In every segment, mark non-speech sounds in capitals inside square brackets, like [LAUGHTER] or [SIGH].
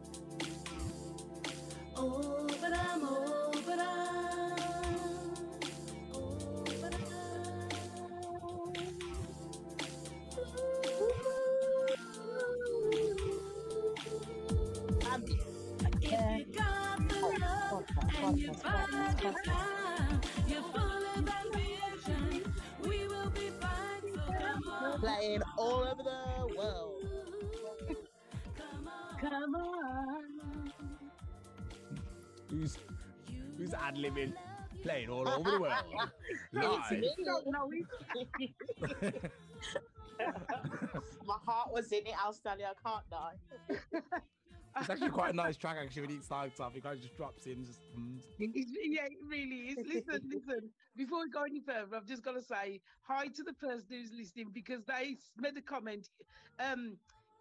Oh, ad libbing? Playing all over the world. [LAUGHS] Live. Don't know it. My heart was in it, I'll tell you, I can't die. It's actually quite a nice track actually when it starts off. It kind of just drops in, just hums. It's- yeah, it really is. Listen, listen. Before we go any further, I've just got to say hi to the person who's listening because they made a comment. Um,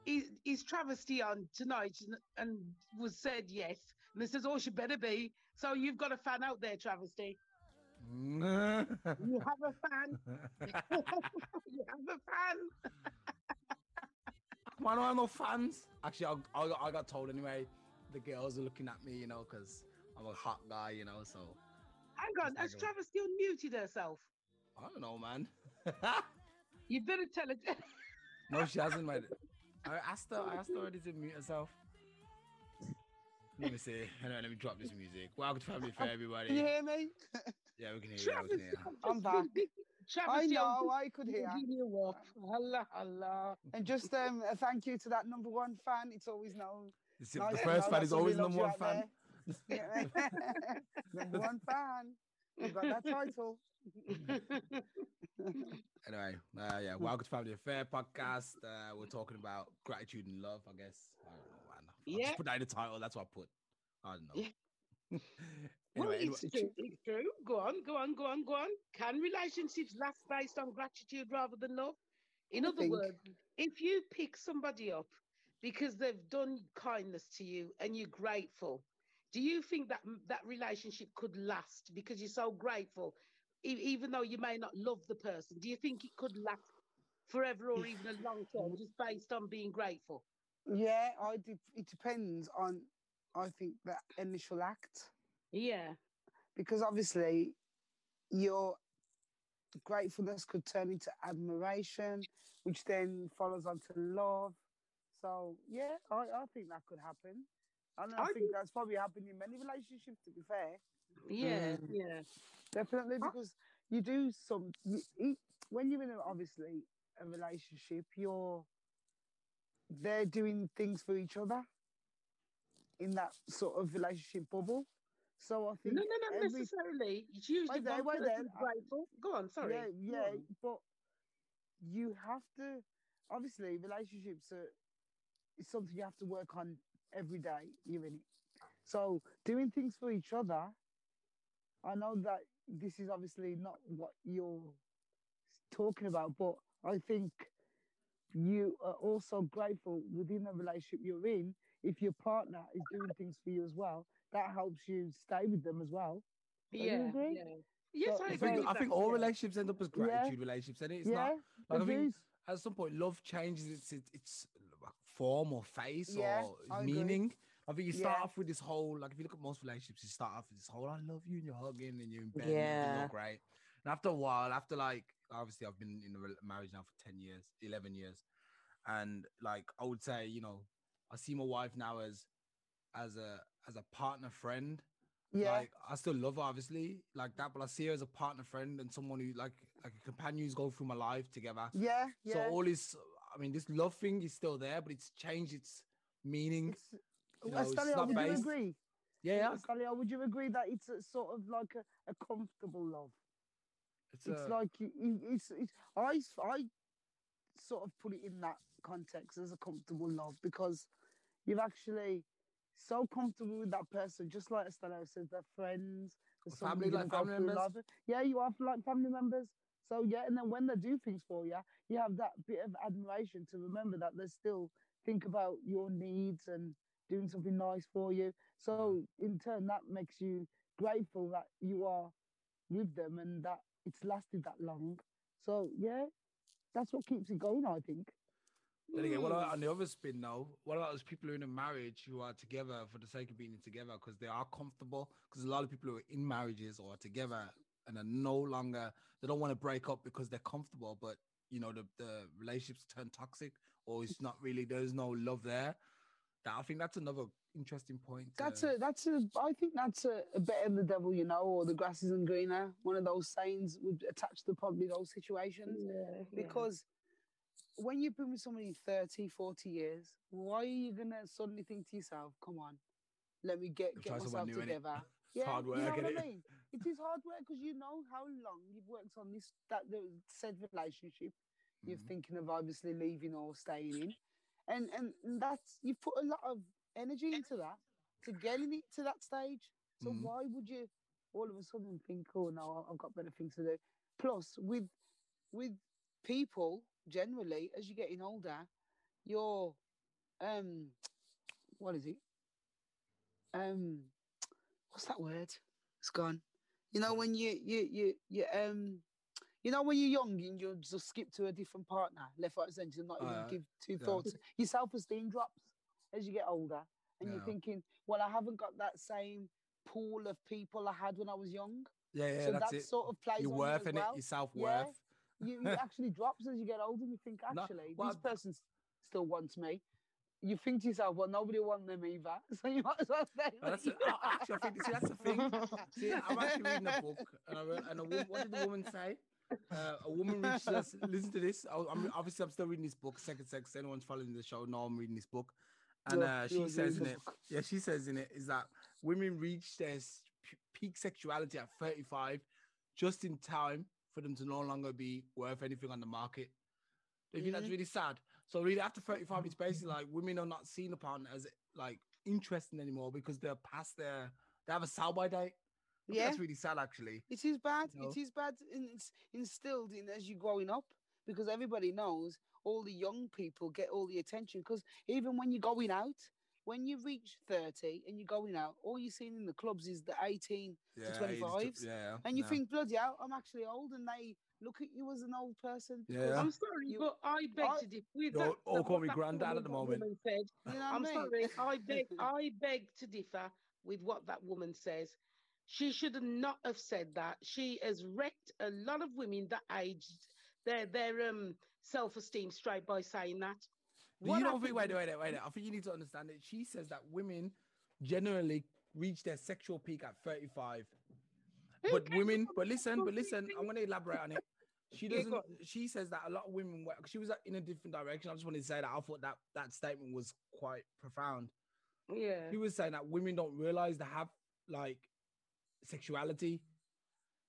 is, is travesty on tonight? And, and was said yes. And it says, oh, she better be. So you've got a fan out there, travesty. You have a fan. [LAUGHS] [LAUGHS] you have a fan. Why don't I have no fans? Actually, I, I, I got told anyway. The girls are looking at me, you know, because I'm a hot guy, you know. So Hang on, has Instagram. Travesty muted herself? I don't know, man. You better tell her. [LAUGHS] no, she hasn't made it. I asked her. I asked her already to mute herself. Let me see. Anyway, let me drop this music. Welcome to Family Affair, everybody. Can you hear me? Yeah, we can hear you. Can hear. I'm back. I know, I'm could hear. giving you. Allah, Allah. And just um, a thank you to that number one fan. It's always known. This is- nice the first fan is always [LAUGHS] number one fan. you out there. Yeah. number one fan. You got that title. [LAUGHS] Anyway, uh, yeah, welcome to Family Affair podcast. Uh, we're talking about gratitude and love, I guess. I don't know, man. I Yeah. just put that in the title. That's what I put. I don't know. Yeah. [LAUGHS] anyway, well, anyway, it's true. It's true. Go on, go on, go on, go on. Can relationships last based on gratitude rather than love? In I other think- words, if you pick somebody up because they've done kindness to you and you're grateful, do you think that that relationship could last because you're so grateful, e- even though you may not love the person? Do you think it could last forever or even a long term just based on being grateful? Yeah, I de- it depends on, I think, that initial act. Yeah. Because obviously, your gratefulness could turn into admiration, which then follows on to love. So, yeah, I, I think that could happen. And I, I think, think- that's probably happened in many relationships, to be fair. Yeah, mm. yeah. Definitely, because you do some, you, you- when you're in a, obviously a relationship, you're they're doing things for each other in that sort of relationship bubble. So I think No, no, not every- necessarily. It's usually Wait there, wait there. grateful. Go on, sorry. Yeah, yeah, on. but you have to obviously relationships are it's something you have to work on every day you're in it. So doing things for each other, I know that this is obviously not what you're talking about, but I think you are also grateful within the relationship you're in if your partner is doing things for you as well. That helps you stay with them as well. you Yeah, agree? yeah. Yes, So- I I think, I think all relationships end up as gratitude relationships, and it's yeah, not. Like, I they think do. at some point, love changes its its, its form or face Yeah, or I agree. meaning. I think you start Yeah. off with this whole like if you look at most relationships, you start off with this whole "I love you" and you're hugging and you're in bed, and Yeah. you look great. And after a while, after like obviously I've been in a marriage now for ten years, eleven years, and like I would say, you know, I see my wife now as as a as a partner friend. Yeah, Like I still love her, obviously, like that, but I see her as a partner friend and someone who like like a companion who's going through my life together. yeah, yeah. So all this, I mean, this love thing is still there, but it's changed its meaning. It's, You know, it's Estalio, not would you agree? Yeah, yeah. Estalio, would you agree that it's a sort of like a, a comfortable love? It's, It's uh, like it's, it's I I sort of put it in that context as a comfortable love because you've actually so comfortable with that person, just like Estalio says, they're friends, they're Family, like family members? life. Yeah, you are like family members. So yeah, and then when they do things for you, you have that bit of admiration to remember that they still think about your needs and doing something nice for you. So in turn, that makes you grateful that you are with them and that it's lasted that long. So yeah, that's what keeps it going. I think. Then again, what Mm. about on the other spin though? What about those people who are in a marriage who are together for the sake of being together because they are comfortable? Because a lot of people who are in marriages or are together and are no longer they don't want to break up because they're comfortable, but you know the the relationships turn toxic or it's not really there's no love there. That I think that's another interesting point. That's uh, a that's a I think that's a, a better than the devil, you know, or the grass isn't greener. One of those sayings would attach to probably those situations. Yeah, Because when you've been with somebody 30, 40 years, why are you gonna suddenly think to yourself, come on, let me get Try get myself new, together. [LAUGHS] It's hard you know what I innit? mean? It is hard work because you know how long you've worked on this that the said relationship. You're Mhm. thinking of obviously leaving or staying in, and and that's you put a lot of energy into that to getting it to that stage. So Mhm. why would you all of a sudden think, oh no, I've got better things to do? Plus, with with people generally, as you're getting older, you're um, what is it? Um, what's that word? It's gone. You know when you you you you um. You know, when you're young, and you just skip to a different partner, left, right, centre, not even Uh, give two yeah. thoughts. Your self esteem drops as you get older, and you're thinking, well, I haven't got that same pool of people I had when I was young. yeah, yeah, so that's that it. sort of plays Your worth in well. it, your self Yeah. worth. You, it [LAUGHS] actually drops as you get older. And you think, No, actually, well, this person still wants me. You think to yourself, well, nobody wants them either, [LAUGHS] so you might as well say. Well, that's a- actually, I think see, that's the thing. [LAUGHS] See, I'm actually reading a book, and I and a what did the woman say? Uh, a woman reached us. Listen to this. I, I'm obviously I'm still reading this book. Second sex. Anyone's following the show? No, I'm reading this book, and uh, she says in it. Yeah, she says in it is that women reach their peak sexuality at 35, just in time for them to no longer be worth anything on the market. Do you think that's really sad? So really, after 35, it's basically like women are not seen partner as like interesting anymore because they're past their they have a sell by date. I Yeah. that's really sad actually. It is bad. You know? It is bad, and it's instilled in as you're growing up because everybody knows all the young people get all the attention. Because even when you're going out, when you reach 30 and you're going out, all you're seeing in the clubs is the 18 Yeah, to 25s. ju- yeah, And you no. think, bloody hell, I'm actually old, and they look at you as an old person. Yeah. I'm sorry, You- but I beg I- to differ with You're that. all that- call me granddad at the moment. Said. You know I'm I mean? sorry, I [LAUGHS] beg, I beg to differ with what that woman says. She should not have said that. She has wrecked a lot of women that aged their their um self esteem straight by saying that. What you don't think, wait, wait, wait, wait. I think you need to understand it. She says that women generally reach their sexual peak at 35. But women, but listen, but listen. I'm to elaborate on it. She [LAUGHS] doesn't, she says that a lot of women, work, she was in a different direction. I just wanted to say that I thought that that statement was quite profound. Yeah. He was saying that women don't realize they have like sexuality,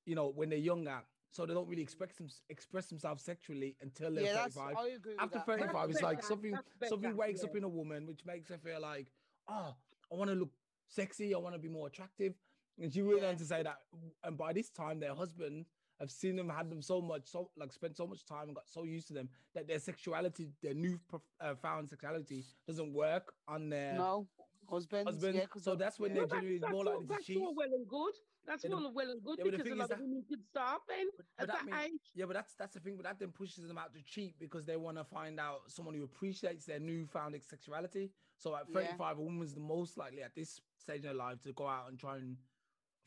you know, when they're younger. So they don't really express, them, express themselves sexually until they're yeah, that's, 35 I agree with after that. 35 it's better, like something that's something better, wakes up yeah. in a woman which makes her feel like oh i want to look sexy i want to be more attractive and she really Yeah. to say that and by this time their husband have seen them had them so much so like spent so much time and got so used to them that their sexuality their new prof- uh, found sexuality doesn't work on their No, husbands. husband yeah, 'cause so that's when yeah. they're Well, generally that's, more all, likely to that's cheat all well and good. That's Yeah, the- all well and good yeah, because a lot is of women could stop and but at that that, mean- age. Yeah, but that's that's the thing. But that then pushes them out to cheat because they want to find out someone who appreciates their newfound sexuality. So at Yeah. 35, a woman's the most likely at this stage in her life to go out and try and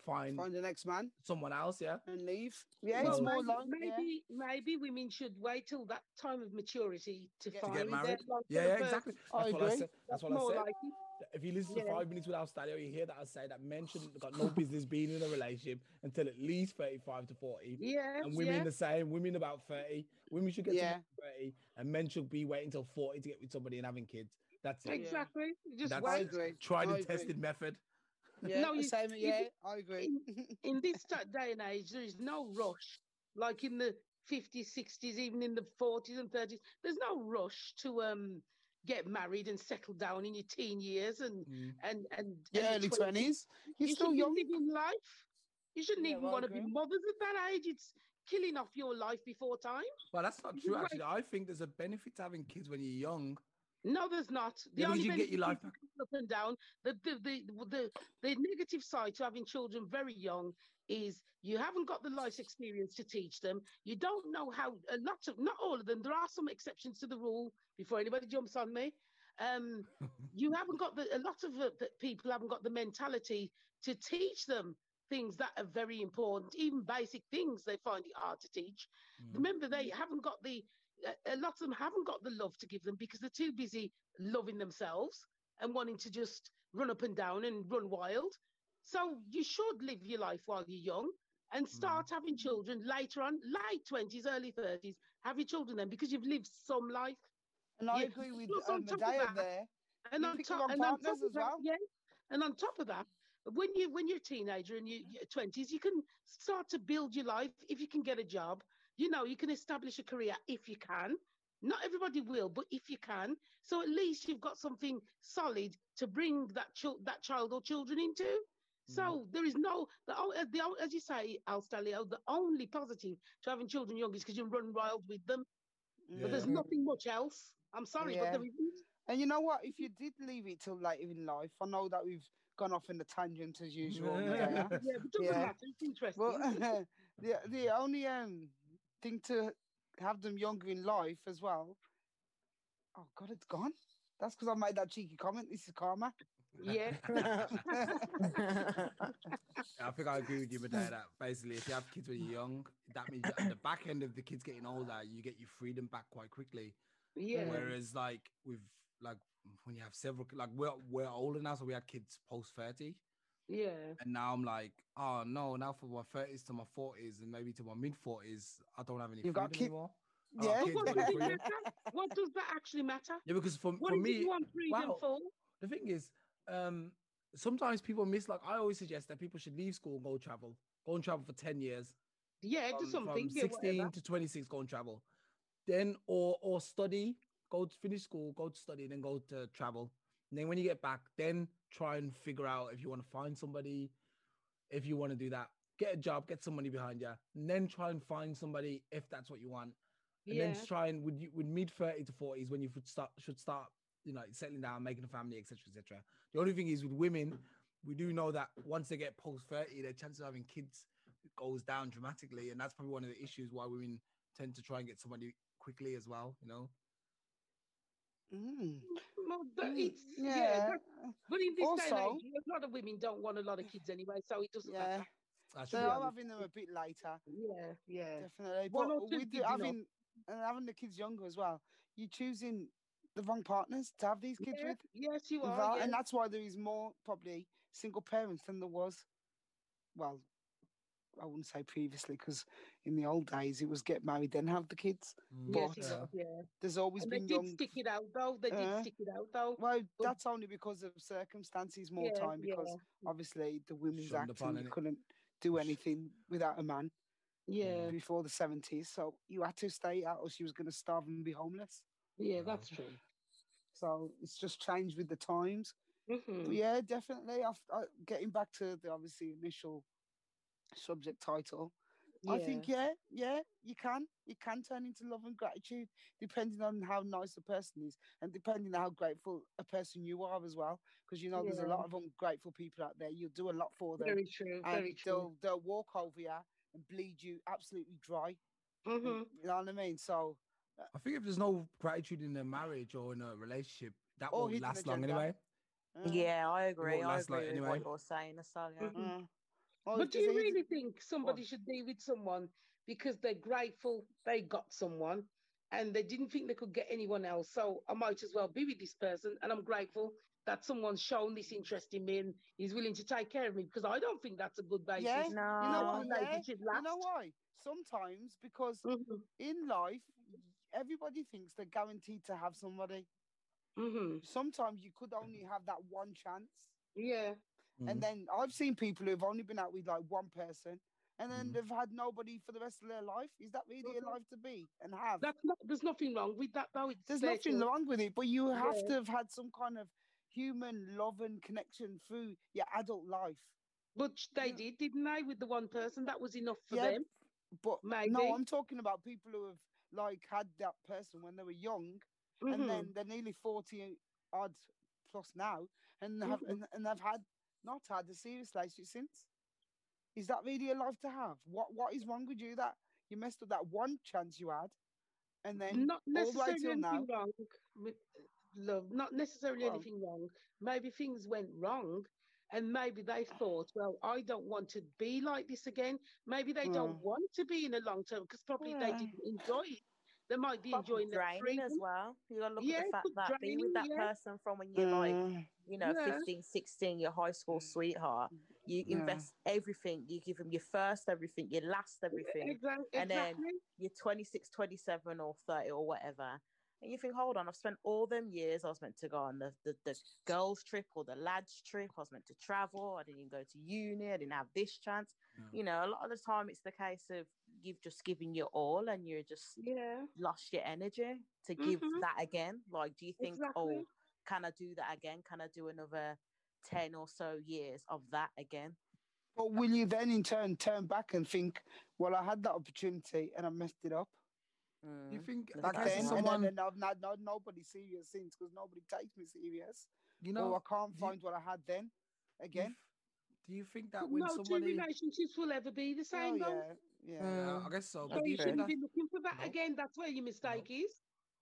find Find the next man someone else. Yeah, and leave. Yeah, Well, it's more maybe, like yeah. maybe maybe women should wait till that time of maturity to, get find to get married. long-term Yeah, yeah, person. exactly. I That's what I agree. said. That's That's what I said. like it. If you listen to Yeah. five minutes without stadio, you hear that I say that men shouldn't got no business being in a relationship until at least 35 to 40. Yeah, And women yeah. the same. Women about 30. Women should get Yeah. to 30, and men should be waiting till 40 to get with somebody and having kids. That's it. Exactly. You Just That's I wait. Tried and tested method. Yeah, No, the you- same. you Yeah, do- I agree. in [LAUGHS] this day and age, there is no rush. Like in the 50s, 60s, even in the 40s and 30s, there's no rush to um get married and settle down in your teen years and and and yeah, and early 20s. twenties. You're you still young. living life. You shouldn't Yeah, even well, want to be mothers at that age. It's killing off your life before time. Well, that's not true, actually. I think there's a benefit to having kids when you're young No, there's not. The Yeah, only you get your life is up and down. The the, the the the negative side to having children very young is you haven't got the life experience to teach them. You don't know how. A lot of not all of them. There are some exceptions to the rule. Before anybody jumps on me, um, [LAUGHS] you haven't got the. A lot of uh, people haven't got the mentality to teach them things that are very important. Even basic things they find it hard to teach. Mm. Remember, they haven't got the. A a lot of them haven't got the love to give them because they're too busy loving themselves and wanting to just run up and down and run wild. So you should live your life while you're young and start having children later on, late twenties, early thirties. Have your children then because you've lived some life. And I Yeah. agree with Plus, on um, top of that- there. And You on pick top, wrong and on partners top of as that, well. yeah. And on top of that, when you when you're a teenager and you- you're twenties, you can start to build your life if you can get a job. You know, you can establish a career if you can. Not everybody will, but if you can, so at least you've got something solid to bring that chil- that child or children into. So there is no the, the as you say, Alstalio, the only positive to having children young is because you run wild with them. But there's nothing much else. I'm sorry, but Yeah. there isn't. And you know what? If you did leave it till later in life, I know that we've gone off in the tangent as usual. [LAUGHS] Yeah, but doesn't Yeah. matter. It's interesting. Well, [LAUGHS] the the only um thing to have them younger in life as well. Oh God, it's gone. That's because I made that cheeky comment. This is karma. yeah. [LAUGHS] I think I agree with you, Medea, that basically if you have kids when you're young, that means at the back end of the kids getting older, you get your freedom back quite quickly. Yeah. Whereas like with like when you have several like we're we're older now, so we had kids post 30. Yeah. And now I'm like, oh no, now for my 30s to my 40s and maybe to my mid 40s, I don't have any You've got freedom kid- anymore. Yeah. Oh, kids what does it freedom. matter? What does that actually matter? Yeah, because for, What for me, it you want freedom wow. for? the thing is, um, sometimes people miss. Like I always suggest that people should leave school and go travel. Go and travel for ten years. Yeah, do From, something. from sixteen whatever. to twenty six, go and travel. Then or or study. Go to finish school. Go to study. Then go to travel. And then when you get back, then try and figure out if you want to find somebody. If you want to do that, get a job, get some money behind you, and then try and find somebody if that's what you want. And Yeah. then try and with you with mid thirty to forties when you should start should start you know settling down, making a family, etc. etc. The only thing is with women, we do know that once they get post thirty, their chances of having kids goes down dramatically, and that's probably one of the issues why women tend to try and get somebody quickly as well. You know, Mm. Well, but Mm, it's, yeah. yeah. that- but in this day Also- and age, a lot of women don't want a lot of kids anyway, so it doesn't Yeah. matter. That's So. I'm having them a bit later. Yeah, yeah. Definitely. One But or two with the, kids enough. having and having the kids younger as well, you're choosing the wrong partners to have these kids Yeah, with. Yes, you with are. that, yeah. And that's why there is more probably single parents than there was. Well, I wouldn't say previously because in the old days it was get married then have the kids. Mm, Yes, but- you are, yeah. There's always And they been did young. stick it out though. They did Uh, stick it out though. Well, but- that's only because of circumstances more yeah, time because yeah, obviously the Women's Shunned Act and you couldn't do anything without a man yeah, before the 70s. So you had to stay out or she was going to starve and be homeless. yeah. No. That's true. So it's just changed with the times. Mhm. Yeah, definitely. I've, I, getting back to the obviously initial subject title, I think yeah, yeah, you can, you can turn into love and gratitude depending on how nice a person is and depending on how grateful a person you are as well. Because you know there's a lot of ungrateful people out there. You'll do a lot for them, very true. and Very true. they'll they'll walk over you and bleed you absolutely dry. Mhm. You know what I mean? So I think if there's no gratitude in a marriage or in a relationship, that won't last long agenda. anyway. uh, Yeah, I agree. I last long agree with anyway. what you're saying, Astalia. Mhm. uh, well, But do you a hidden- really think somebody should be with someone because they're grateful they got someone and they didn't think they could get anyone else? So I might as well be with this person and I'm grateful that someone's shown this interest in me and is willing to take care of me because I don't think that's a good basis. Yeah, No. You know for what? a Yeah, you know why? Sometimes because Mhm, in life, everybody thinks they're guaranteed to have somebody. mhm. Sometimes you could only have that one chance. Yeah. Mm. And then I've seen people who've only been out with like one person and then Mhm. they've had nobody for the rest of their life. Is that really a Mhm. life to be and have? That's not there's nothing wrong with that though. It's There's their nothing wrong with it, but you have Yeah. to have had some kind of human love and connection through your adult life. But they Yeah. did, didn't they, with the one person? That was enough for Yeah, them. But Maybe. no, I'm talking about people who have like had that person when they were young Mhm. and then they're nearly 40 odd plus now, and have Mhm. and, and they've had not had a serious relationship since. Is that really a life to have? What What is wrong with you that you messed up that one chance you had, and then not all the necessarily anything now? wrong. Love, not necessarily Well- anything wrong. Maybe things went wrong, and maybe they thought, well, I don't want to be like this again. Maybe they don't Mm. want to be in a long term because probably they didn't enjoy it. They might be Probably enjoying the draining as well. You gotta look Yeah, at the fact that being with that yeah. person from when you're like, Mm, you know, Yeah. 15, 16, your high school sweetheart. You invest everything. You give them your first everything, your last everything. Exactly. And then- You're 26, 27 or 30 or whatever. And you think, hold on, I've spent all them years. I was meant to go on the, the, the girls' trip or the lads' trip. I was meant to travel. I didn't even go to uni. I didn't have this chance. You know, a lot of the time it's the case of you've just given your all and you're just Yeah. lost your energy to give Mhm. that again. Like, do you think, Exactly. oh, can I do that again? Can I do another 10 or so years of that again? But will you then in turn turn back and think, well, I had that opportunity and I messed it up Mm. You think Look back at then, that. and then, and I've not, not nobody serious since because nobody takes me serious. you or know, I can't do you- find what I had then again. f- Do you think that when no two somebody, relationships will ever be the Oh same, though. yeah, yeah. yeah, Mm. I guess so. So But do you you shouldn't that? be looking for that No. again. That's where your mistake is.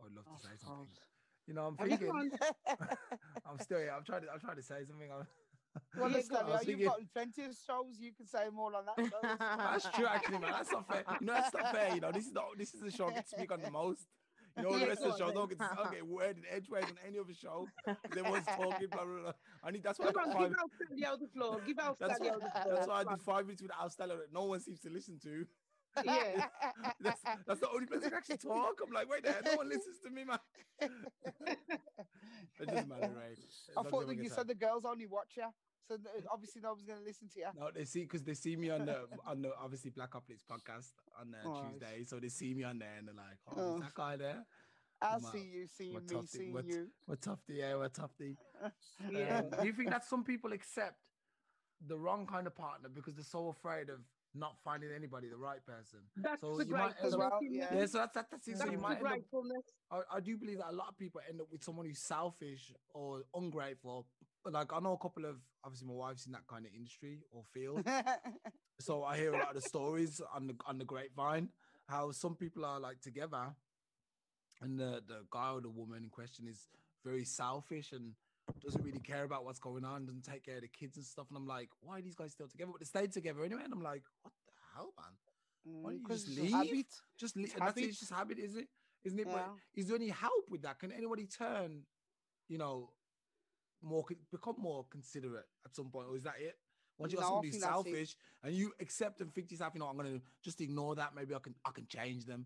I'd love to Oh, say God. something. You know, I'm Have thinking. [LAUGHS] I'm still here. I'm trying to. I'm trying to say something. I'm- [LAUGHS] well, Yeah, listen, go on. I was you've thinking- got plenty of shows. You can say more on that. [LAUGHS] That's true, actually, man. That's not fair. You know, that's not fair. You know, this is the this is the show I get to speak on the most. You know, the rest of the show don't get to don't get word and edgeways on any other show. Everyone's talking, blah blah blah. I need that's why I Come got on, five. give Al Stalio the floor. Give Al That's Stalio why, the floor. that's why I Come do five minutes with Al Stella that no one seems to listen to. Yeah. [LAUGHS] That's, that's the only place I can actually talk. I'm like, wait there, no one listens to me, man. [LAUGHS] It doesn't matter, right? As I thought that you gets said the girls only watch you, so th- obviously nobody's going to listen to you. No, they see because they see me on the [LAUGHS] on the obviously Black Couplets podcast on uh, Oh, Tuesday, so they see me on there and they're like, "Oh, Oh. is that guy there? I'll Ma- see you, seeing what me, tough thing- seeing what- you. We're tufty, yeah, we're tufty." [LAUGHS] Yeah. Um, do you think that some people accept the wrong kind of partner because they're so afraid of not finding anybody, the right person? That's So the you might as gratefulness. well- yeah. Yeah, so that's that, that's it. So That's you the might end up gratefulness. I, I do believe that a lot of people end up with someone who's selfish or ungrateful. Like I know a couple of obviously my wife's in that kind of industry or field, [LAUGHS] so I hear a lot of the stories on the on the grapevine how some people are like together, and the the guy or the woman in question is very selfish and doesn't really care about what's going on, doesn't take care of the kids and stuff. And I'm like, why are these guys still together? But they stayed together anyway. And I'm like, what the hell, man? Why don't you just Mm, leave? habit. Just leave. It's That's it. It's just habit, isn't it? Isn't it? But is there any help with that? Can anybody turn, you know, more become more considerate at some point, or is that it? Once you got No, I somebody selfish and you accept and think to yourself, you know, I'm gonna just ignore that. Maybe I can I can change them.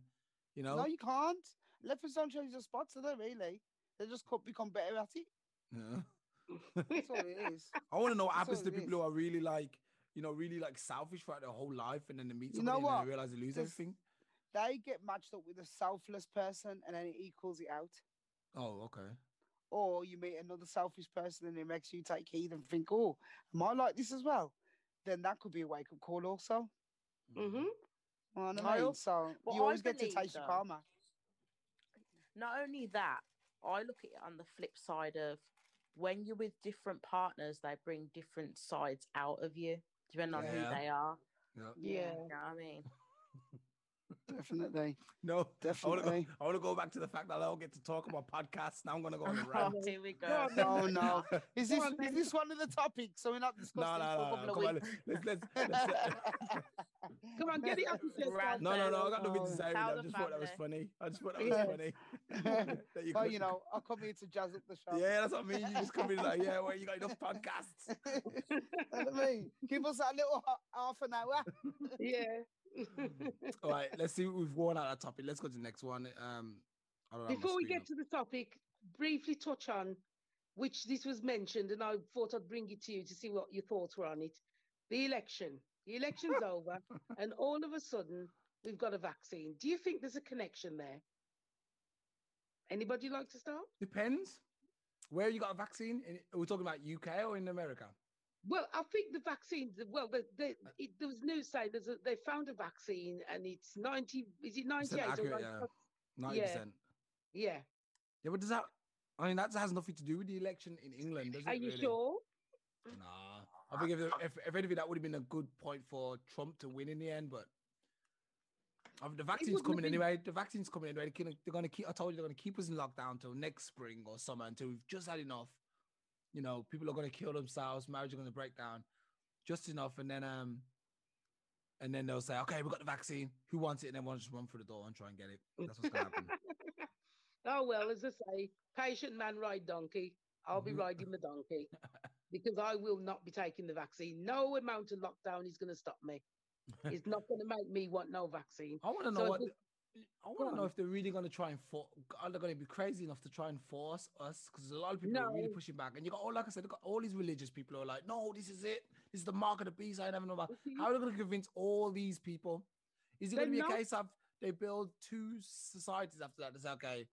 You know? No, you can't. Leopards don't change the spots, do they really? They just could become better at it. Yeah. [LAUGHS] That's all it is. [LAUGHS] I want to know what That's happens to people is. who are really like, you know, really like selfish throughout their whole life, and then they meet You somebody know and they realize they lose There's- everything. They get matched up with a selfless person and then it equals it out. Oh, okay. Or you meet another selfish person and it makes you take heed and think, oh, am I like this as well? Then that could be a wake up call also. hmm You know I I mean? al- So Well, you I always get to believe, taste your karma. Not only that, I look at it on the flip side of when you're with different partners, they bring different sides out of you, depending on who they are. Yeah. Yeah. You know what I mean? Definitely. No, I want to Definitely. I want to go back to the fact that I don't get to talk about podcasts. Now I'm gonna go on a Oh, [LAUGHS] rant. here we go. Go on. Oh no. Is this on is this one of the topics? So we're not discussing No, no, for a no, couple no. of Come on, let's let's. let's [LAUGHS] Come on, get it up. your chest, no, no, no. I got nothing Oh. to say. I the just thought that was funny. I just thought that was funny. [LAUGHS] that you well, you know, I'll come here to jazz up the show. Yeah, that's what I mean. You just come in like, yeah, well, you got enough podcasts. You know what I mean? Give us that little half an hour. Yeah. [LAUGHS] All right, let's see. We've worn out that topic. Let's go to the next one. Um, I don't have my Before we get up. to the topic, briefly touch on which this was mentioned, and I thought I'd bring it to you to see what your thoughts were on it. The election. The election's [LAUGHS] over, and all of a sudden we've got a vaccine. Do you think there's a connection there? Anybody like to start? depends. Where you got a vaccine? Are we talking about UK or in America? Well, I think the vaccine. Well, the, the, it, there was news saying there's a, they found a vaccine, and it's ninety. Is it ninety-eight or 90? yeah. Ninety percent. Yeah. Yeah, but does that? I mean, that has nothing to do with the election in England, does it? Are you really? sure? Nah, I think if, if if anything, that would have been a good point for Trump to win in the end. But uh, the vaccine's coming been- anyway. The vaccine's coming anyway. They're gonna, they're gonna keep. I told you they're gonna keep us in lockdown till next spring or summer until we've just had enough. You know, people are gonna kill themselves. Marriage are gonna break down, just enough, and then um, and then they'll say, okay, we got the vaccine. Who wants it? And everyone just run through the door and try and get it. That's what's gonna happen. [LAUGHS] oh well, as I say, patient man ride donkey. I'll be Mhm. riding the donkey [LAUGHS] because I will not be taking the vaccine. No amount of lockdown is going to stop me. [LAUGHS] It's not going to make me want no vaccine. I want to know So what. I want to know if they're really going to try and force. Are they going to be crazy enough to try and force us? Because a lot of people are really pushing back, and you got all, like I said, got all these religious people who are like, "No, this is it. This is the mark of the beast." I never know about. How are they going to convince all these people? Is it going to be They're a case of they build two societies after that? Say, okay,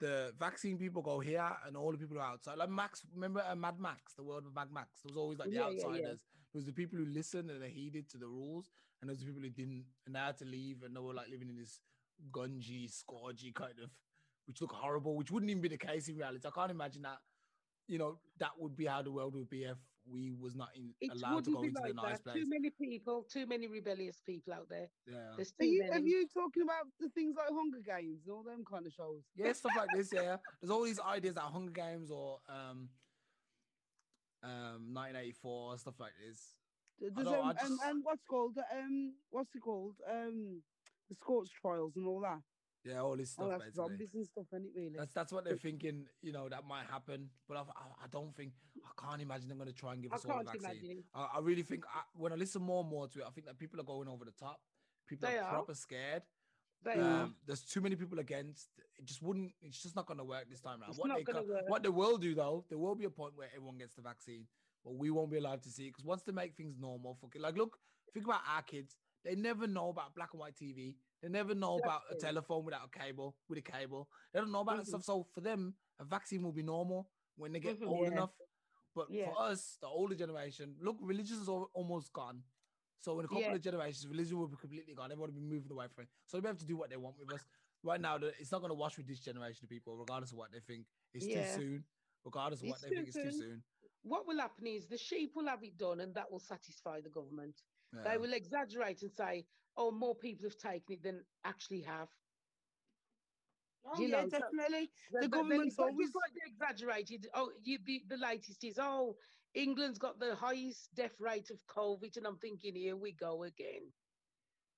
the vaccine people go here, and all the people are outside. Like Max, remember uh, Mad Max, the world of Mad Max. There was always like the Yeah, yeah, yeah. outsiders. There was the people who listened and they heeded to the rules, and the people who didn't, and they had to leave, and they were like living in this gungy, scorgy kind of, which look horrible, which wouldn't even be the case in reality. I can't imagine that. You know, that would be how the world would be if we was not in, allowed to go be into like the nice that. place. Too many people, too many rebellious people out there. Yeah. There's Are you, many. are you talking about the things like Hunger Games and all them kind of shows? yeah, stuff like this. Yeah, [LAUGHS] there's all these ideas that Hunger Games or um, um, 1984 stuff like this. There's, know, um, and, just- and what's called um what's it called um the Scorch trials and all that. Yeah, all this Oh, stuff. that's basically. zombies and stuff, ain't it? Really? That's that's what they're thinking. You know that might happen, but I, I, I don't think I can't imagine they're going to try and give I us all a vaccine. I, I really think I, when I listen more and more to it, I think that people are going over the top. People They are are. proper scared. Um, there's too many people against. It just wouldn't. It's just not going to work this time around. What they work. what they will do though, there will be a point where everyone gets the vaccine, but we won't be allowed to see it because once they make things normal, for ki- like look, think about our kids. They never know about black and white TV. They never know about a telephone without a cable, with a cable. They don't know about that Mhm. stuff. So for them, a vaccine will be normal when they get Mhm. old Yeah. enough. But Yeah. for us, the older generation, look, religion is almost gone. So in a couple Yeah. of generations, religion will be completely gone. Everyone will be moving away from it. So they'll be able to do what they want with us. Right now, it's not going to wash with this generation of people, regardless of what they think. It's Yeah. too soon. Regardless of what It's they too think, it's too soon. soon. What will happen is the sheep will have it done, and that will satisfy the government. They will exaggerate and say, "Oh, more people have taken it than actually have." Oh, you yeah, know, definitely. The government's always just like exaggerated. Oh, you, the, the latest is oh, England's got the highest death rate of COVID, and I'm thinking, here we go again.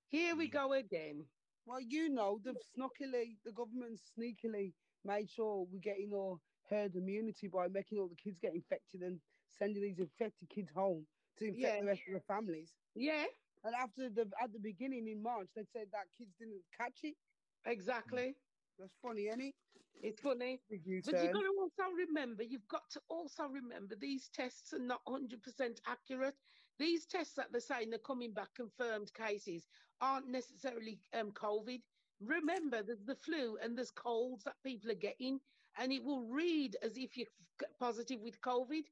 Here we Mm. go again. well, you know, they've snuckily the government sneakily made sure we're getting our herd immunity by making all the kids get infected and sending these infected kids home to infect Yeah. the rest of the families. Yeah, And after the at the beginning in March, they said that kids didn't catch it. exactly. That's funny, ain't it? It's funny. But you've got to also remember, you've got to also remember these tests are not 100% accurate. These tests that they're saying they're coming back confirmed cases aren't necessarily um, COVID. Remember, there's the flu and there's colds that people are getting, and it will read as if you're positive with COVID.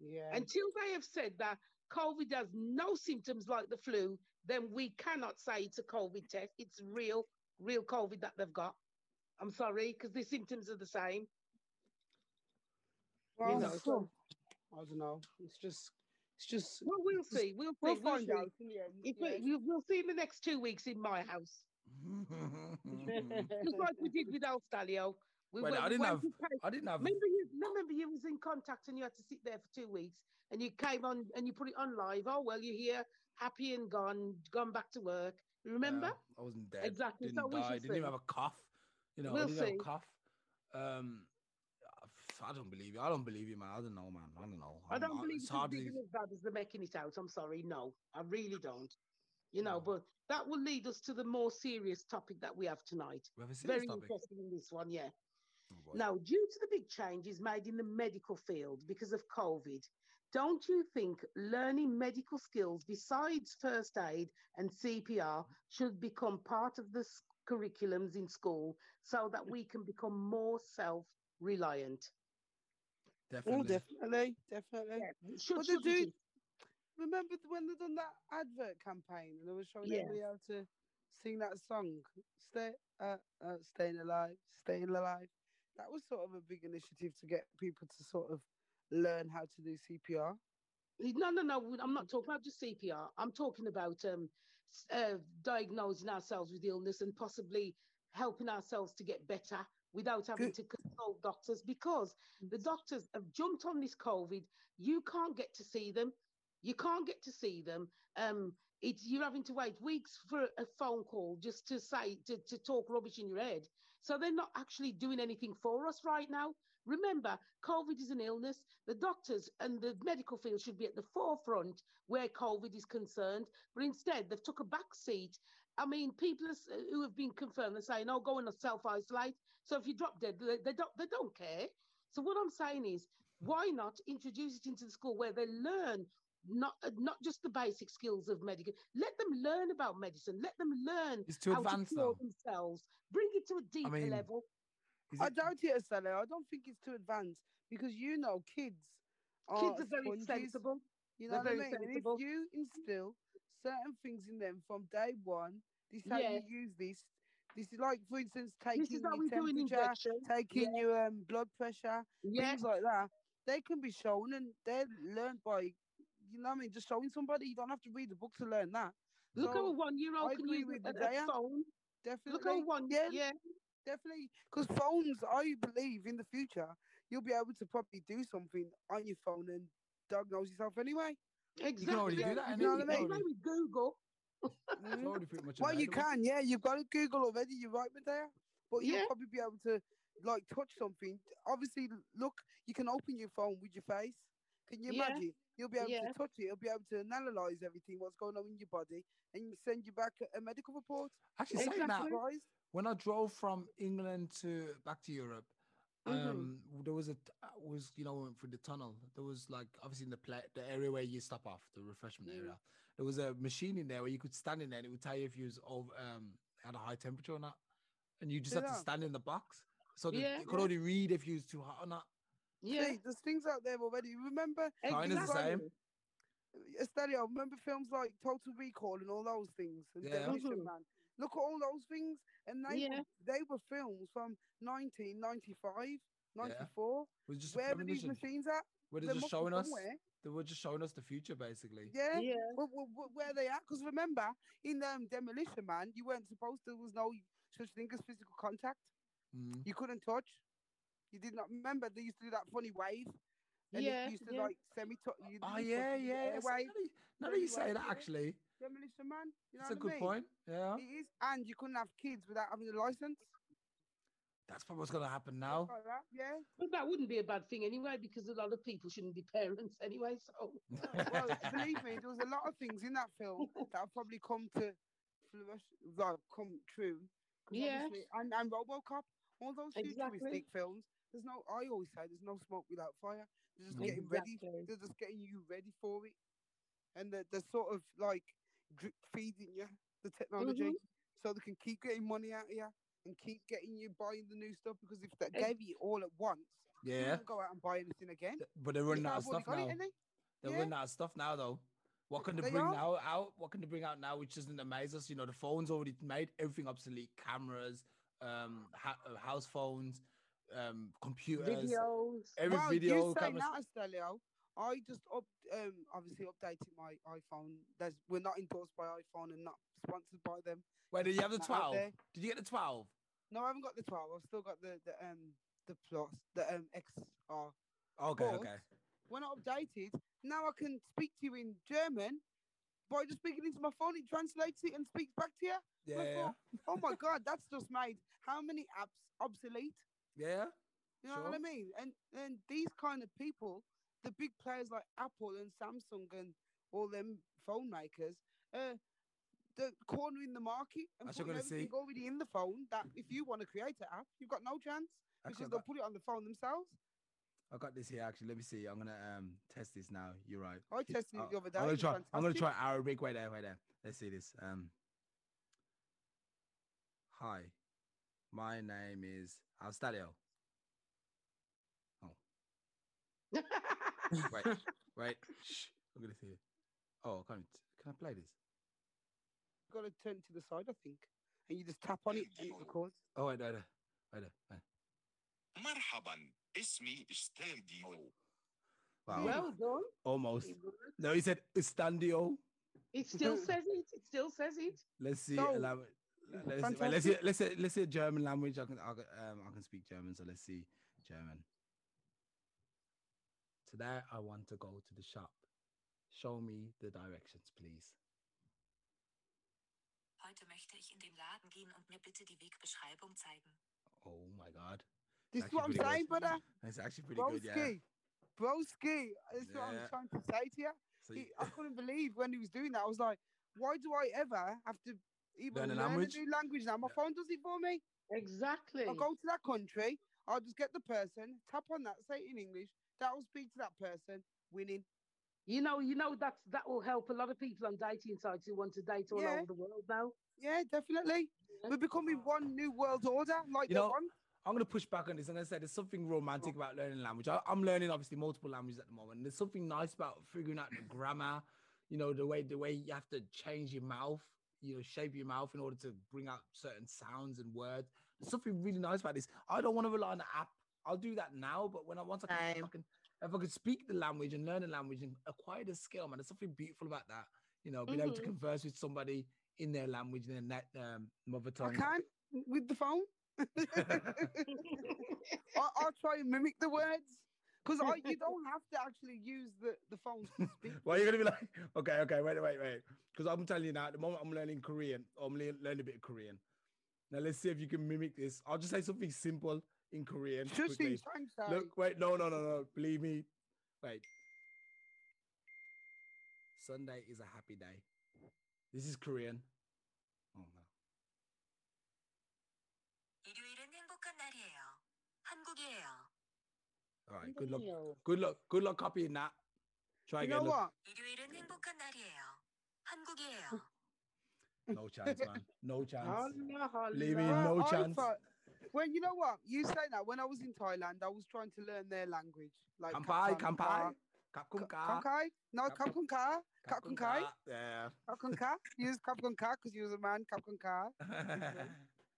Yeah. Until they have said that COVID has no symptoms like the flu, then we cannot say it's a COVID test. It's real, real COVID that they've got. I'm sorry, because the symptoms are the same. well, know, so- so- I don't know. It's just, it's just. Well, we'll Just- see. We'll see. We'll We'll find see. out in the. If yeah. we, we'll, we'll see in the next two weeks in my house, [LAUGHS] just like we did with El Stalio. We Well, went- I didn't went have- to pay- I didn't have. Remember you? Remember you was in contact and you had to sit there for two weeks, and you came on and you put it on live. Oh well, you're here, happy and gone, gone back to work. Remember? Yeah, I wasn't dead. Exactly, Didn't so die. shall Didn't even have a cough. You know, I We'll see. cough. Um, I don't believe you. I don't believe you, man. I don't know, man. I don't know. I I'm- don't believe it's it's hard as to. big as bad as they're making it out. I'm sorry, no, I really don't. You know, No. but that will lead us to the more serious topic that we have tonight. We have a serious Very interesting in this one, yeah. Oh. Now, due to the big changes made in the medical field because of COVID, don't you think learning medical skills besides first aid and CPR should become part of the curriculums in school so that we can become more self reliant? Oh, Definitely. definitely, definitely. Should, But they shouldn't do- it? Remember when they done that advert campaign and they were showing Yeah. everybody how to sing that song? Stay, uh, uh, staying alive, staying alive, that was sort of a big initiative to get people to sort of learn how to do CPR. No, no, no. I'm not talking about just CPR. I'm talking about um, s- uh, diagnosing ourselves with illness and possibly helping ourselves to get better without having to consult doctors because the doctors have jumped on this COVID. You can't get to see them. You can't get to see them. Um, it's you're having to wait weeks for a phone call just to say to, to talk rubbish in your head. So they're not actually doing anything for us right now. Remember, COVID is an illness. The doctors and the medical field should be at the forefront where COVID is concerned, but instead they've took a back seat. I mean, people who have been confirmed are saying, "Oh, go and self isolate." So if you drop dead, they, they don't they don't care. So what I'm saying is, why not introduce it into the school where they learn not uh, not just the basic skills of medical. Let them learn about medicine. Let them learn It's too how advanced to cure though. themselves. Bring it to a deeper mean, level. Is I it- doubt it, Estella. I don't think it's too advanced because you know kids are Kids are very sensible. You they're know what I very mean? And if you instill certain things in them from day one, this is how Yeah. you use this. This is like, for instance, taking your we do an temperature, injection. taking your um, blood pressure, Yeah, things like that. They can be shown and they're learned by, you know what I mean? Just showing somebody. You don't have to read the book to learn that. look So, how a one-year-old I can use with a, a phone. Definitely. Look how one, yeah, yeah, definitely. Because phones, I believe in the future, you'll be able to probably do something on your phone and diagnose yourself anyway. exactly. you can already do that, you innit? do You know what I mean? anyway with Google. [LAUGHS] Mm. pretty much Well, you can, yeah. You've got a Google already. You're right, Medea. But you'll probably be able to like touch something. Obviously, look, you can open your phone with your face. Can you Yeah. imagine? You'll be able Yeah. to touch it. You'll be able to analyze everything, what's going on in your body, and send you back a, a medical report. Actually, saying that, Exactly. Surprised? When I drove from England to back to Europe, Mhm. um, there was a t- was you know went through the tunnel. There was like obviously in the pla the area where you stop off the refreshment Mm. area. There was a machine in there where you could stand in there and it would tell you if you was over um had a high temperature or not, and you just Did had to stand in the box. So that Yeah. it could only read if you was too hot or not. Yeah, See, there's things out there already. Remember, China's the same. exactly. Estadio, remember films like Total Recall and all those things, and Yeah. Demolition. Man. Look at all those things, and they Yeah. were, they were films from 1995, 94. It was just a Where are these machines at? Where They they're just showing us. They were just showing us the future, basically. Yeah. Yeah, Where, where, where- where they at? Because remember, in um, Demolition Man, you weren't supposed. To. There was no such thing as physical contact. Mm. You couldn't touch. You did not remember. They used to do that funny wave. And Yeah, it used to yeah. like semi touch. Oh yeah, yeah. so Wave. Now that you- now that you say that, actually, Demolition Man. You know it's a what I good mean? point. Yeah, It is, and you couldn't have kids without having a license. that's probably what's gonna happen now. Like that, yeah. but that wouldn't be a bad thing anyway because a lot of people shouldn't be parents [LAUGHS] anyway. So [LAUGHS] Well, believe me, there was a lot of things in that film that have probably come to flourish, like come true. Yeah. obviously- And and RoboCop, all those Exactly. futuristic films. There's no. I always say there's no smoke without fire. They're just getting ready. Exactly. They're just getting you ready for it, and they're, they're sort of like drip feeding you the technology, Mm-hmm. so they can keep getting money out of you and keep getting you buying the new stuff. Because if they gave you all at once, Yeah, wouldn't go out and buy anything again. but they're running out of stuff got it, now. they? They're Yeah. running out of stuff now, though. What can they, They bring are. now out? What can they bring out now, which doesn't amaze us? You know, the phones already made everything obsolete. Cameras, um, ha- uh, house phones, um, computers, videos. every well, video. you say cameras. that, Estelio. I just up, um, obviously updated my iPhone. There's, we're not endorsed by iPhone and not sponsored by them. Wait, did you have the twelve? Did you get the twelve? No, I haven't got the 12. I've still got the the um the plus the um XR. Okay, But- okay. When I updated, now I can speak to you in German by just speaking into my phone. It translates it and speaks back to you. Yeah, I yeah, thought, oh my [LAUGHS] god, that's just made how many apps obsolete? yeah. You know what I mean? And and these kind of people, the big players like Apple and Samsung and all them phone makers, uh, they're cornering the market and That's putting everything already in the phone. That if you want to create an app, you've got no chance because they'll got, put it on the phone themselves. I got this here. Actually, let me see. I'm gonna um test this now. You're right. I tested it the other day. I'm gonna try. I'm gonna try Arabic. Wait there. Wait there. Let's see this. Um. Hi, my name is Alstadio Wait, [LAUGHS] wait. Shh. I'm gonna see it. Oh, can I, can I play this? Got to turn to the side, I think, and you just tap on it and it records. Oh wait, wait, wait, wait, wait. مرحبا اسمي استانديو Wow. Well done. Almost. It worked. No, he said Istandio. It still says [LAUGHS] it. It still says it. Let's see. So, allow it. Let's, see- wait, let's see. fantastic. Let's see. Let's see German language. I can. I can, um, I can speak German. So let's see German. Today I want to go to the shop. Show me the directions, please. Heute möchte ich in den Laden gehen und mir bitte die Wegbeschreibung zeigen. Oh my god, This is what I'm pretty good. saying, brother. that's actually pretty good. Yeah. Broski. Broski. This is what I'm trying to say to you. So He, you- I couldn't believe when he was doing that. I was like, why do I ever have to even Learn a learn language? a new language now? My Yeah. phone does it for me. Exactly. I'll go to that country. I'll just get the person, tap on that, say it in English. That will speak to that person. Winning. You know, you know that's that will help a lot of people on dating sites who want to date all Yeah. over the world now. Yeah, definitely. Yeah. We're becoming one new world order, like You they know, want. I'm gonna push back on this. I'm gonna say there's something romantic about learning language. I, I'm learning obviously multiple languages at the moment. There's something nice about figuring out the grammar. You know, the way the way you have to change your mouth. You know, shape your mouth in order to bring out certain sounds and words. There's something really nice about this. I don't want to rely on the app. I'll do that now, but when I once I can, if I can, if I could speak the language and learn the language and acquire the skill, man, there's something beautiful about that. You know, being able to Mhm. converse with somebody in their language, in their net, um, mother tongue. I can with the phone. [LAUGHS] I, I'll try and mimic the words because you don't have to actually use the, the phone to speak. [LAUGHS] well, you're gonna be like, okay, okay, wait, wait, wait? Because I'm telling you now, at the moment I'm learning Korean, I'm le- learning a bit of Korean. Now let's see if you can mimic this. I'll just say something simple in Korean. Just quickly. see, thanks, Harry. Look, wait, no, no, no, no. Believe me. Wait. Sunday is a happy day. This is Korean. Oh no. 일요일은 행복한 날이에요. 한국이에요. All right, good luck. Unreal. Good luck. Good luck copying that. Try you again. know look. what? 일요일은 행복한 날이에요. 한국이에요. [LAUGHS] No chance, man. No chance. Holla, holla. Believe me, Well, no I chance. thought- when you know what you say that when I was in Thailand, I was trying to learn their language. Like Kampai, kampai. Ka- Kapkun No, Kap- Kapkun Ka. Kapkun Kapkun Kai. ka. Yeah. Kapkun Ka. Use Kapkun Ka because you was a man. Kapkun Ka. [LAUGHS]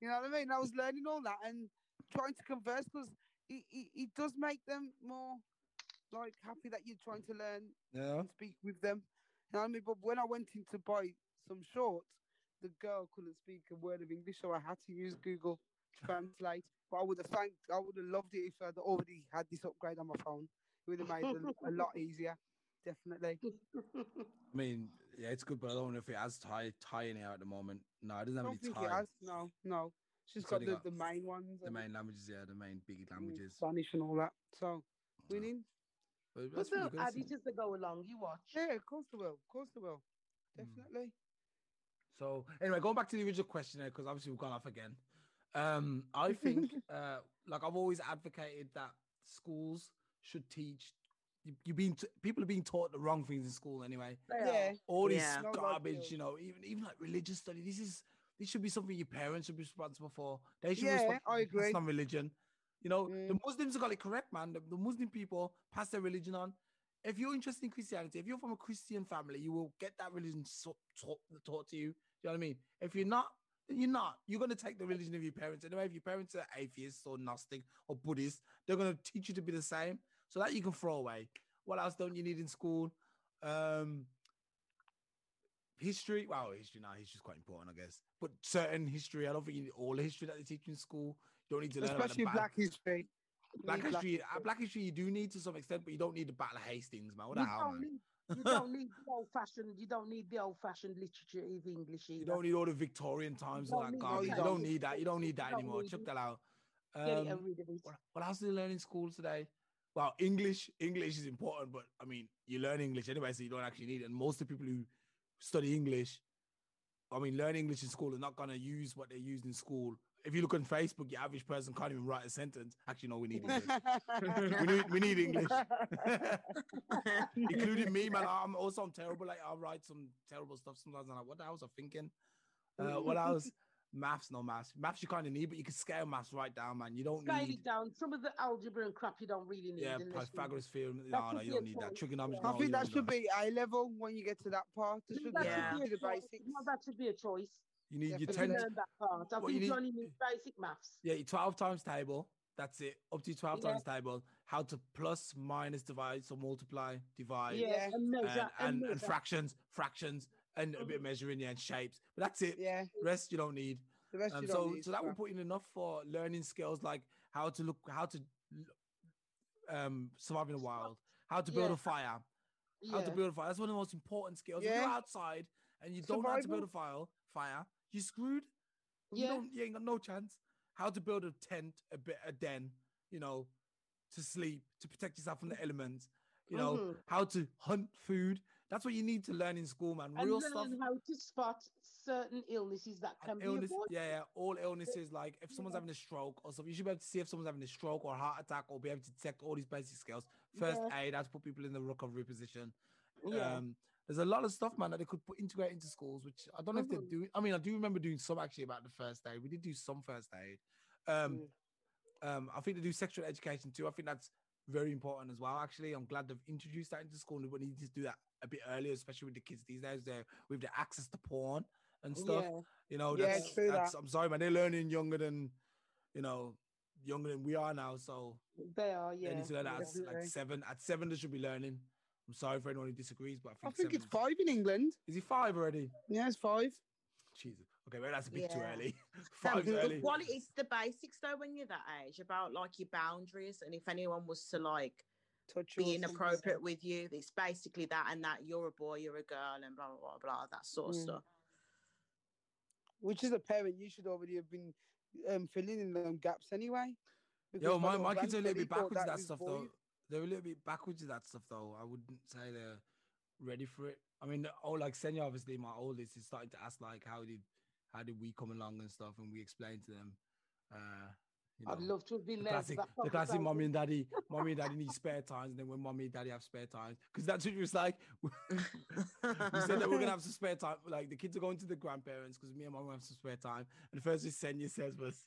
You know what I mean? I was learning all that and trying to converse because it, it, it does make them more like happy that you're trying to learn yeah. and speak with them. You know what I mean? But when I went in to buy some shorts, the girl couldn't speak a word of English, so I had to use Google Translate. But I would have thanked, I would have loved it if I'd already had this upgrade on my phone. It would have made it a, a lot easier, definitely. I mean, yeah, it's good, but I don't know if it has Thai Thai in here at the moment. No, it doesn't I have don't any think Thai. it has. No, no. It's just It's got the, got the main ones. The main languages, yeah, the main big mm, languages. Spanish and all that. So, winning. But But that's really they'll add it it? as they go along. You watch. Yeah, of course they will. Of course they will. Mm. Definitely. So anyway, going back to the original question because obviously we've gone off again. Um, I think, [LAUGHS] uh, like I've always advocated that schools should teach. You, you've been t- people are being taught the wrong things in school anyway. Yeah. All this Yeah. Garbage, you you know, even even like religious study. This is this should be something your parents should be responsible for. They should. be Yeah, responsible I for agree. passing on religion. You know, the Mm. Muslims got it correct, man. The, the Muslim people pass their religion on. If you're interested in Christianity, if you're from a Christian family, you will get that religion so, taught, taught to you. Do you know what I mean? If you're not, then you're not. You're going to take the religion of your parents. Anyway, if your parents are atheists or Gnostic or Buddhist, they're going to teach you to be the same. So that you can throw away. What else don't you need in school? Um, history. Well, history now, history is quite important, I guess. But certain history, I don't think you need all the history that they teach in school. You don't need to learn Especially Black History. Black history, uh, black history, you do need to some extent, but you don't need the Battle of Hastings, man. What the hell, man? You don't need the old fashioned. You don't need the old fashioned literature of English either. You don't need all the Victorian times, You all don't that need garbage. that. You don't need that. You don't need that don't anymore. need Chuck it. that out. Um, and rid of it. what, what else do you learn in school today? Well, English. English is important, but I mean, you learn English anyway, so you don't actually need it. And most of the people who study English, I mean, learn English in school are not going to use what they used in school. If you look on Facebook, your average person can't even write a sentence. Actually, no, we need English. [LAUGHS] we need we need English. [LAUGHS] including me, man. I'm also I'm terrible. Like I'll write some terrible stuff sometimes. I'm like, what the hell was I thinking? Uh, what else? Maths, no maths. Maths you kind of need, but you can scale maths right down, man. You don't Scale need it down. Some of the algebra and crap you don't really need. yeah unless you- Pythagoras theorem. That No, no, you don't need that. Trigonometry. I no, think that should need be A level when you get to that part. There should That be should be a the basics. No, that should be a choice. You need your Definitely. If ten. learn that part. I What think you you, need- only basic maths. Yeah, your twelve times table. That's it. Up to 12 Yeah. times table. How to plus, minus, divide, so multiply, divide, Yeah, Yeah. and measure, and, and, and, and fractions, fractions, and a bit of measuring, yeah, and shapes. But that's it. Yeah. Rest you don't need. The rest Um, you don't so, need, so that will put in enough for learning skills like how to look, how to um survive in the wild, how to build Yeah. a fire, how to build a fire. That's one of the most important skills. If you're Yeah. outside and you don't know how to build a fire, fire, you're screwed. You Yeah. don't, you ain't got no chance. How to build a tent, a bit, a den, you know, to sleep, to protect yourself from the elements. You know, Mhm. how to hunt food. That's what you need to learn in school, man. Real and learn stuff. how to spot certain illnesses that can be avoided. yeah, yeah, all illnesses. Like if someone's having a stroke or something, you should be able to see if someone's having a stroke or a heart attack, or be able to detect all these basic skills. First Yeah. aid, how to put people in the recovery position. Yeah. Um, there's a lot of stuff, man, that they could put integrate into schools, which I don't know if they're Mhm. doing. I mean, I do remember doing some actually about the first aid. We did do some first aid. Um, um, I think they do sexual education too. I think that's very important as well. Actually, I'm glad they've introduced that into school. and We need to do that a bit earlier, especially with the kids these days. There with the access to porn and stuff. Yeah. You know, Yeah, that's, true that's that. I'm sorry, man. They're learning younger than, you know, younger than we are now. So They are, Yeah, they need to learn that at, like seven. At seven, they should be learning. I'm sorry for anyone who disagrees, but I I think, think it's seven- five in England. Is he five already? Yeah, it's five. Jesus. Okay, well that's a bit too Yeah. early. No, [LAUGHS] [LAUGHS] Five's the early. quality, it's the basics though when you're that age about like your boundaries and if anyone was to like Touch be something. inappropriate with you, it's basically that and that you're a boy, you're a girl, and blah blah blah, blah that sort of Mm. stuff. Which is a parent, you should already have been um, filling in them gaps anyway. Yo, my, my kids are a little bit backwards with that stuff boys. though. They're a little bit backwards with that stuff though. I wouldn't say they're ready for it. I mean, oh, like Senya, obviously, my oldest is starting to ask like, how did how did we come along and stuff, and we explain to them. Uh, you know, I'd love to have been the classic, the classic mommy and daddy, [LAUGHS] mommy and daddy need spare times, and then when mommy and daddy have spare times, because that's what it was like. [LAUGHS] we said that we're gonna have some spare time. Like the kids are going to the grandparents because me and mom have some spare time. And the first thing Senya says was,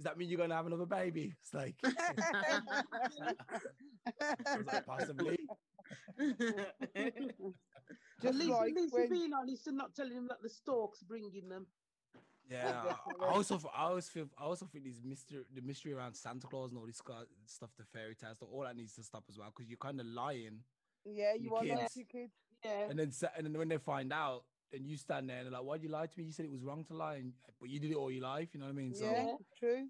"Does that mean you're gonna have another baby?" It's like, [LAUGHS] like, possibly. At [LAUGHS] Just least, like at least when- you're being honest and not telling them that the stork's bringing them. Yeah, I- I also f- I always feel I also think these mystery the mystery around Santa Claus and all this stuff, the fairy tales, all that needs to stop as well because you're kind of lying, yeah, you are lying kids. to kids. Yeah. and then and then when they find out, then you stand there and they're like, "Why'd you lie to me? You said it was wrong to lie, and, but you did it all your life." You know what I mean? So yeah, true.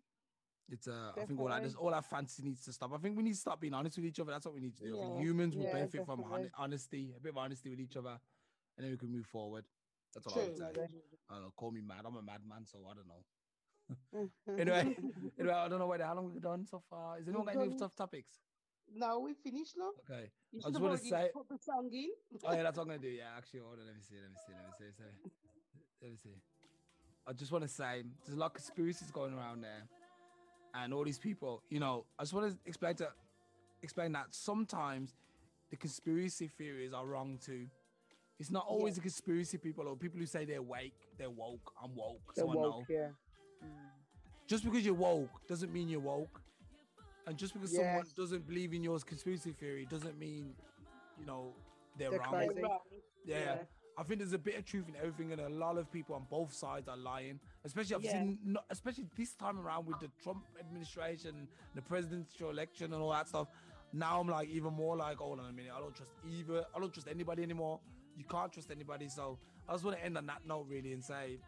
it's uh, I think all that just all that fantasy needs to stop. I think we need to start being honest with each other. That's what we need to do. Yeah. humans will Yeah, benefit from hon- honesty, a bit of honesty with each other, and then we can move forward. That's all I would say. Definitely. I don't know, call me mad. I'm a madman, so I don't know. [LAUGHS] [LAUGHS] Anyway, anyway, I don't know where how long we've done so far. Is anyone got any tough topics? No, we finished, love. Okay. You I just wanna say- put the song in. Oh yeah, that's [LAUGHS] what I'm gonna do. Yeah, actually, hold on. Let me see. Let me see. Let me see. Let me see. Let me see. I just want to say there's a lot of conspiracies going around there, and all these people. You know, I just want to explain to explain that sometimes the conspiracy theories are wrong too. It's not always the conspiracy people or people who say they're wake, they're woke. I'm woke, They're so I know. woke, yeah. Just because you're woke doesn't mean you're woke. And just because someone doesn't believe in your conspiracy theory doesn't mean, you know, they're, They're wrong. crazy. Yeah. Yeah. I think there's a bit of truth in everything, and a lot of people on both sides are lying. Especially I've Yeah. seen, no- especially this time around with the Trump administration, the presidential election, and all that stuff. Now I'm like even more like, hold on a minute, I don't trust either. I don't trust anybody anymore. You can't trust anybody. So I just want to end on that note really and say,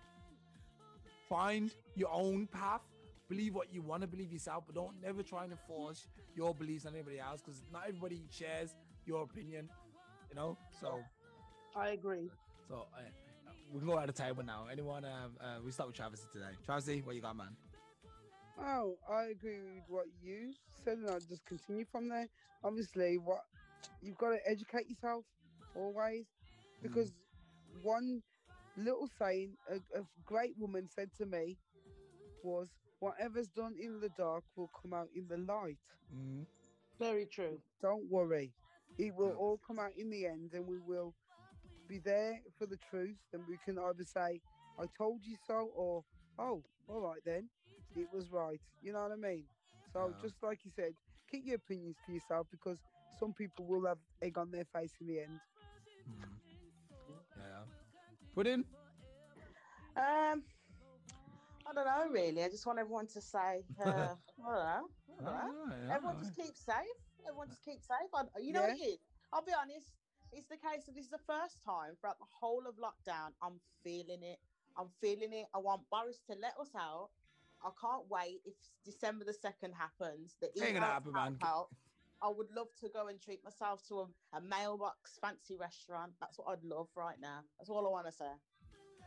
find your own path. Believe what you want to believe yourself, but don't never try and force your beliefs on anybody else because not everybody shares your opinion. You know, so. I agree. So uh, we can go out of table now. Anyone? Um, uh, we start with Travis today. Travis, what you got, man? Oh, I agree with what you said, and I'll just continue from there. Obviously, what you've got to educate yourself always, because one little saying a, a great woman said to me was, "Whatever's done in the dark will come out in the light." Mm-hmm. Very true. Don't worry, it will all come out in the end, and we will be there for the truth. And we can either say, "I told you so," or "Oh, all right then, it was right." You know what I mean? So Yeah. just like you said, keep your opinions to yourself because some people will have egg on their face in the end. Mm-hmm. Yeah. Put in. Um, I don't know, really. I just want everyone to say, [LAUGHS] uh, I don't know. I don't know. Alright, Everyone just keep safe. Everyone just keep safe. I, you know what it is? I'll be honest. It's the case of this is the first time throughout the whole of lockdown. I'm feeling it. I'm feeling it. I want Boris to let us out. I can't wait if December the second happens. The Ain't gonna happen, man. out. I would love to go and treat myself to a, a mailbox fancy restaurant. That's what I'd love right now. That's all I want to say.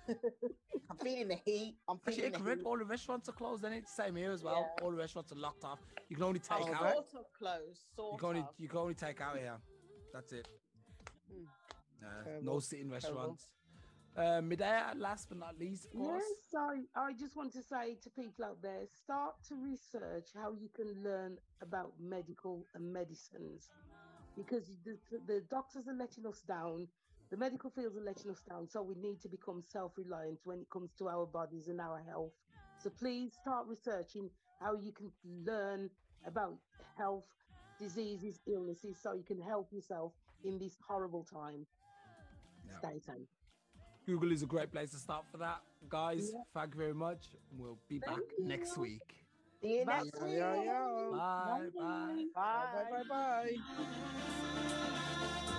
[LAUGHS] I'm feeling the heat. I'm Actually, the heat. All the restaurants are closed. Then it's the same here as well. Yeah. All the restaurants are locked off. You can only take Oh, out. sort of close. Sort You can only of. you can only take out here. That's it. Mm. Uh, no Terrible, sitting terrible. restaurants. Uh, Medea, last but not least, of course. Yes, I, I just want to say to people out there start to research how you can learn about medical and medicines because the, the doctors are letting us down, the medical fields are letting us down. So we need to become self reliant when it comes to our bodies and our health. So please start researching how you can learn about health, diseases, illnesses, so you can help yourself in this horrible time. Yeah. Stay safe. Google is a great place to start for that, guys. Yeah. Thank you very much. We'll be back Thank next week. See you Bye. next Yeah, week. yeah, yeah. Bye, bye. Bye. Bye, bye, bye. We will [LAUGHS]